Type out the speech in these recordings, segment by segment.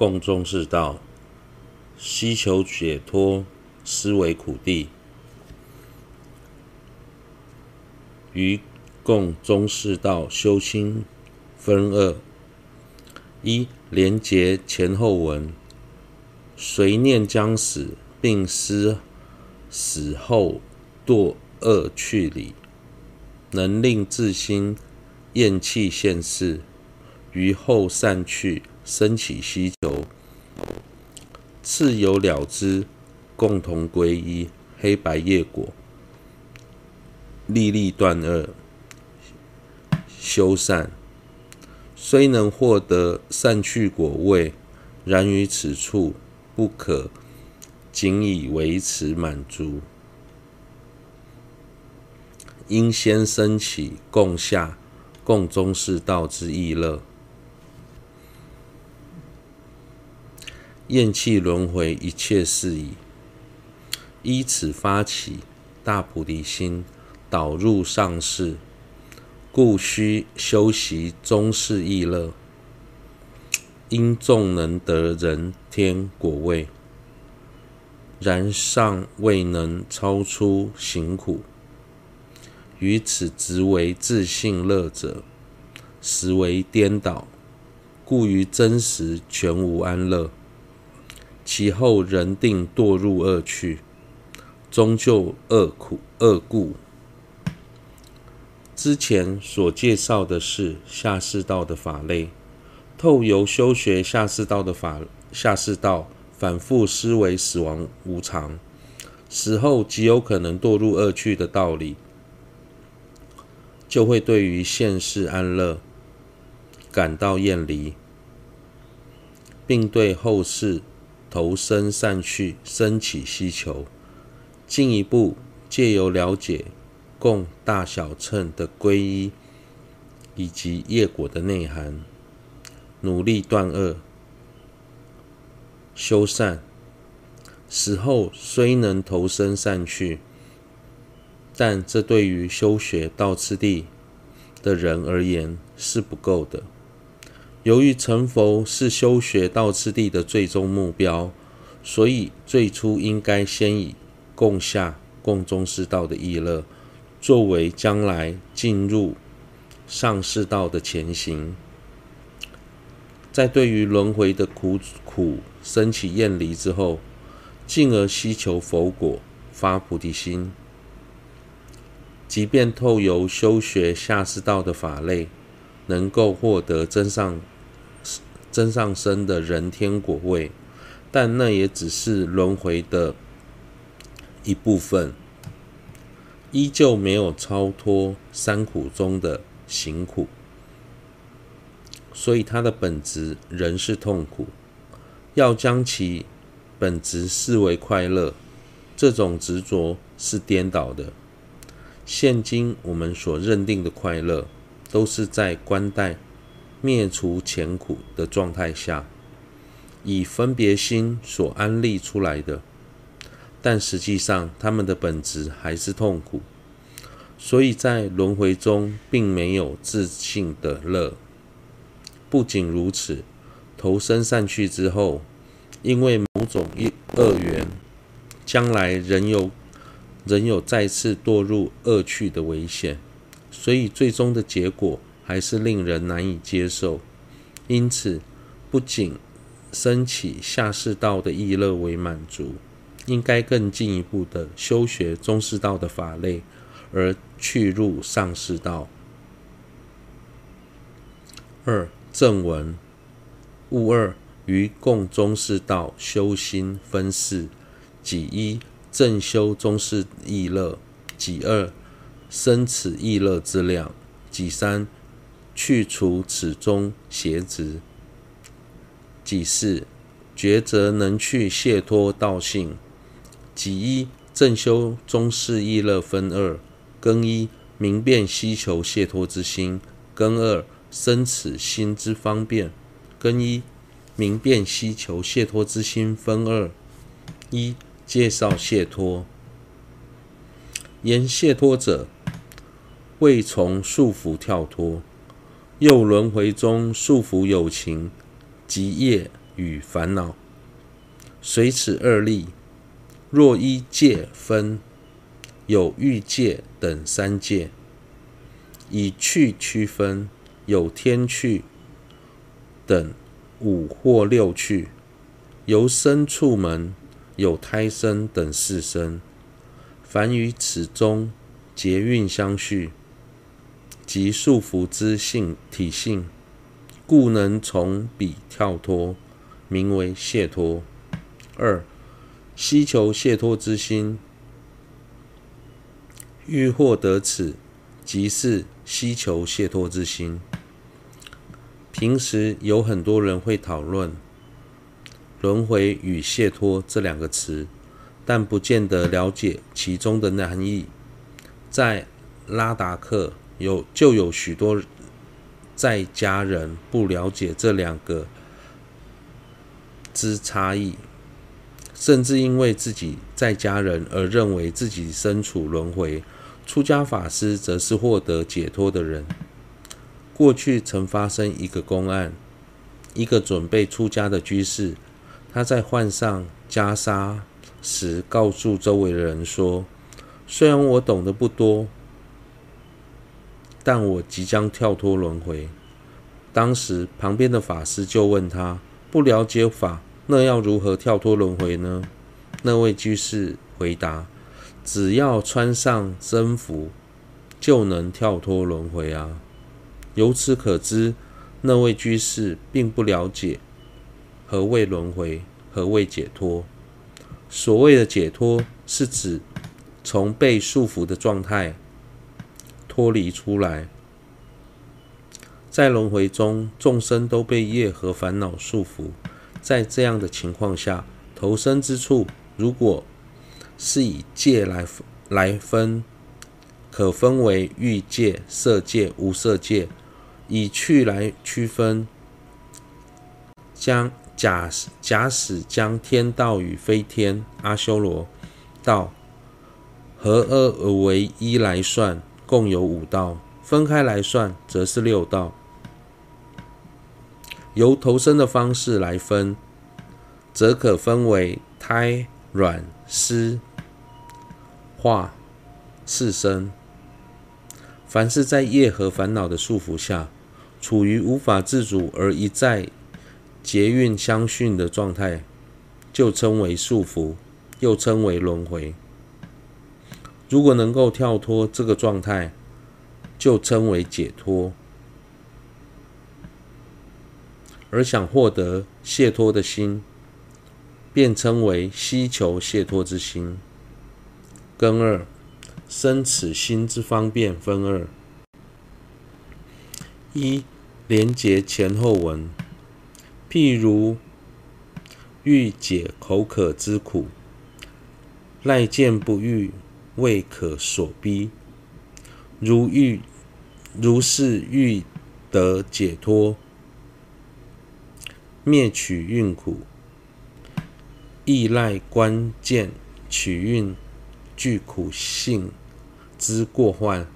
共中士道，希求解脱，思为苦地。于共中士道修心分二：一、连结前后文，随念将死，并思死后堕恶趣里，能令自心厌弃现世，于后散去，生起希求。次有了知，共同归一，黑白业果。历历断恶，修善，虽能获得散去果位，然于此处不可仅以维持满足，应先生起共下、共中士道之意乐，厌弃轮回一切事宜，依此发起大菩提心。导入上士，故须修习中世意乐，因众能得人天果位，然尚未能超出行苦，于此执为自信乐者，实为颠倒。故于真实全无安乐，其后人定堕入恶趣，终究恶苦恶故。之前所介绍的是下士道的法类，透由修学下士道的法，下士道反复思维死亡无常，死后极有可能堕入恶趣的道理，就会对于现世安乐感到厌离，并对后世投身散去升起希求，进一步借由了解。共大小乘的皈依，以及业果的内涵，努力断恶、修善，死后虽能投身散去，但这对于修学道次第的人而言是不够的。由于成佛是修学道次第的最终目标，所以最初应该先以共下、共中士道的意乐。作为将来进入上士道的前行，在对于轮回的苦苦升起厌离之后，进而希求佛果，发菩提心。即便透由修学下士道的法类，能够获得真上真上生的人天果位，但那也只是轮回的一部分。依旧没有超脱三苦中的行苦，所以它的本质仍是痛苦。要将其本质视为快乐，这种执着是颠倒的。现今我们所认定的快乐，都是在观待灭除前苦的状态下，以分别心所安立出来的。但实际上，他们的本质还是痛苦，所以在轮回中并没有自性的乐。不仅如此，投生散去之后，因为某种恶缘，将来仍有仍有再次堕入恶趣的危险，所以最终的结果还是令人难以接受。因此，不仅升起下士道的意乐为满足。应该更进一步的修学中士道的法类，而去入上士道。二正文物二于共中士道修心分事：己一正修中士意乐；己二生此意乐之量；己三去除此中邪执；己四抉择能去解脱道性。己一正修中士意乐分二：更一明辨希求解脱之心，更二生此心之方便。更一明辨希求解脱之心分二：一介绍解脱。言解脱者，未从束缚跳脱，又轮回中束缚有情及业与烦恼。随此二例，若依界分，有欲界等三界；以趣区分，有天趣等五或六趣；由生处门，有胎生等四生。凡于此中结蕴相续，即束缚之性体性，故能从彼跳脱，名为解脱。二、希求解脱之心，欲获得此，即是希求解脱之心。平时有很多人会讨论轮回与解脱这两个词，但不见得了解其中的含义。在拉达克有就有许多在家人不了解这两个之差异。甚至因为自己在家人而认为自己身处轮回，出家法师则是获得解脱的人。过去曾发生一个公案，一个准备出家的居士，他在换上袈裟时，告诉周围的人说：“虽然我懂得不多，但我即将跳脱轮回。”当时旁边的法师就问他：“不了解法？”那要如何跳脱轮回呢？那位居士回答：“只要穿上僧服，就能跳脱轮回啊！”由此可知，那位居士并不了解何谓轮回，何谓解脱。所谓的解脱，是指从被束缚的状态脱离出来。在轮回中，众生都被业和烦恼束缚。在这样的情况下，投生之处，如果是以界来来分，可分为欲界、色界、无色界；以趣来区分，将假假使将天道与飞天阿修罗道合二而为一来算，共有五道；分开来算，则是六道。由投生的方式来分，则可分为胎、卵、湿、化四生。凡是在业和烦恼的束缚下，处于无法自主而一再结运相续的状态，就称为束缚，又称为轮回。如果能够跳脱这个状态，就称为解脱。而想获得解脱的心，便称为希求解脱之心。根二，生此心之方便分二：一、连结前后文，譬如欲解口渴之苦，赖见不欲，未可所逼；如欲如是欲得解脱。灭取蕴苦，亦赖关键取蕴具苦性之过患。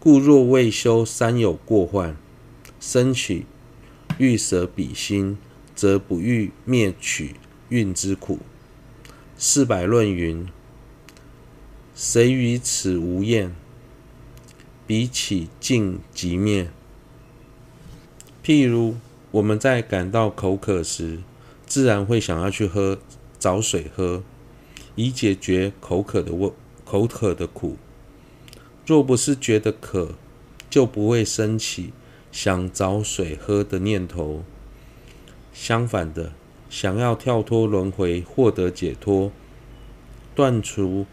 故若未修三有过患，生取欲舍彼心，则不欲灭取蕴之苦。四百论云：谁与此无厌？彼起尽即灭。譬如。我们在感到口渴时，自然会想要去喝找水喝，以解决口渴的问口渴的苦。若不是觉得渴，就不会升起想找水喝的念头。相反的，想要跳脱轮回，获得解脱，断除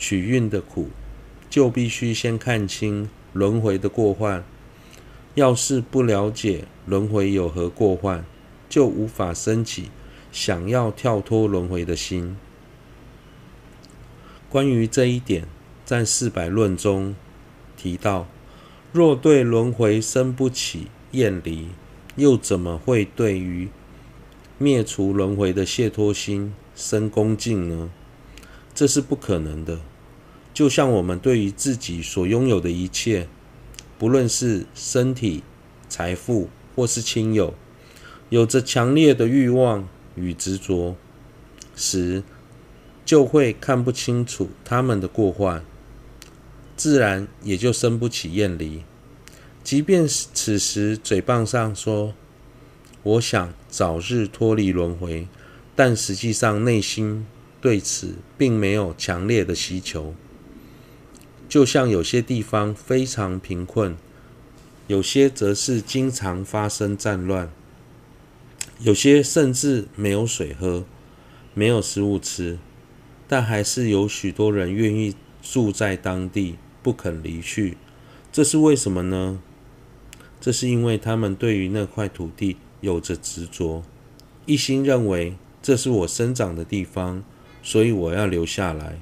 取运的苦，就必须先看清轮回的过患。要是不了解轮回有何过患，就无法升起想要跳脱轮回的心。关于这一点，在四百论中提到：若对轮回生不起厌离，又怎么会对于灭除轮回的解脱心生恭敬呢？这是不可能的。就像我们对于自己所拥有的一切。不论是身体、财富或是亲友，有着强烈的欲望与执着时，就会看不清楚他们的过患，自然也就生不起厌离。即便此时嘴巴上说“我想早日脱离轮回”，但实际上内心对此并没有强烈的需求。就像有些地方非常贫困，有些则是经常发生战乱，有些甚至没有水喝，没有食物吃。但还是有许多人愿意住在当地，不肯离去。这是为什么呢？这是因为他们对于那块土地有着执着，一心认为这是我生长的地方，所以我要留下来。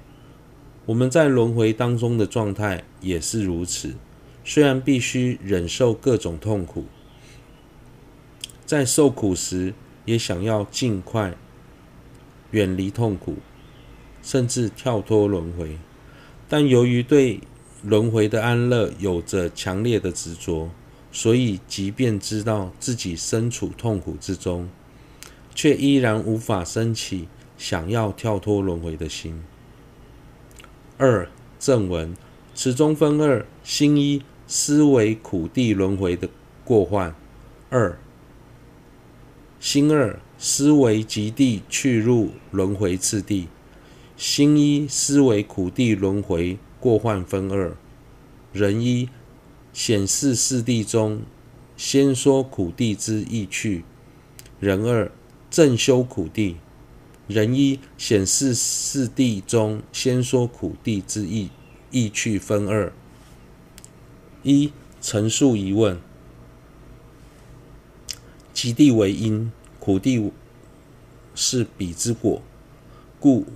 我们在轮回当中的状态也是如此，虽然必须忍受各种痛苦，在受苦时也想要尽快远离痛苦。甚至跳脱轮回，但由于对轮回的安乐有着强烈的执着，所以即便知道自己身处痛苦之中，却依然无法升起想要跳脱轮回的心。二正文，此中分二：心一思维苦地轮回的过患；二心二思维极地去入轮回次第。心一思维苦地轮回过患分二：人一显示四地中，先说苦地之意趣；人二正修苦地。人一显示四谛中，先说苦地之意意趣分二。一陈述疑问：极地为因，苦地是彼之果，故。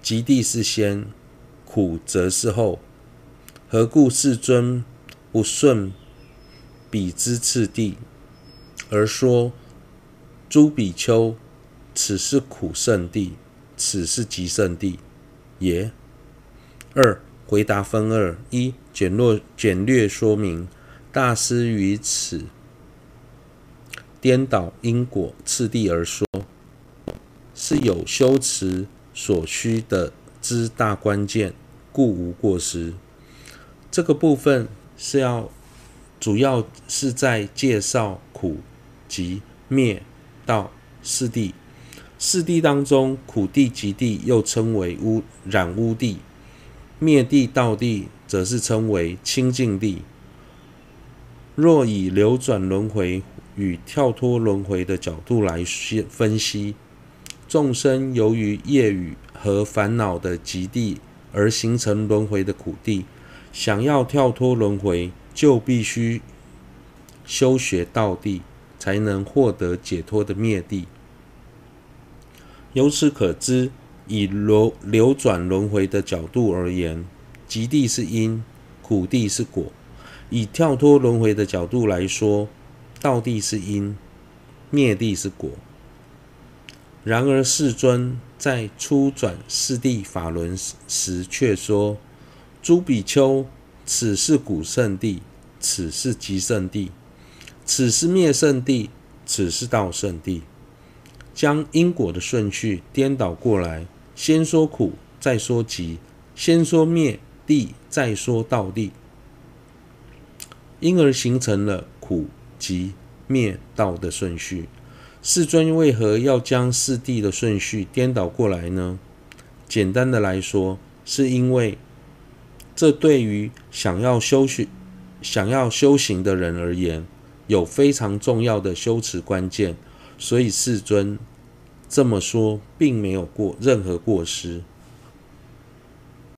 极地是先，苦则是后。何故世尊不顺彼之次第，而说诸比丘，此是苦圣地，此是极圣地耶？二回答分二：一简略简略说明，大师于此颠倒因果次第而说，是有修持。所需的之大关键，故无过失。这个部分是要主要是在介绍苦、集、灭、道四谛。四谛当中，苦地、极地又称为污染污地，灭地、道地则是称为清净地。若以流转轮回与跳脱轮回的角度来分析。众生由于业语和烦恼的极地而形成轮回的苦地，想要跳脱轮回，就必须修学道地，才能获得解脱的灭地。由此可知，以流流转轮回的角度而言，极地是因，苦地是果；以跳脱轮回的角度来说，道地是因，灭地是果。然而，世尊在初转四地法轮时却说：“诸比丘，此是苦圣地，此是极圣地；此是灭圣地，此是道圣地。”将因果的顺序颠倒过来，先说苦，再说集；先说灭地，再说道地，因而形成了苦、集、灭、道的顺序。世尊为何要将四谛的顺序颠倒过来呢？简单的来说，是因为这对于想要修学、想要修行的人而言，有非常重要的修持关键，所以世尊这么说并没有过任何过失。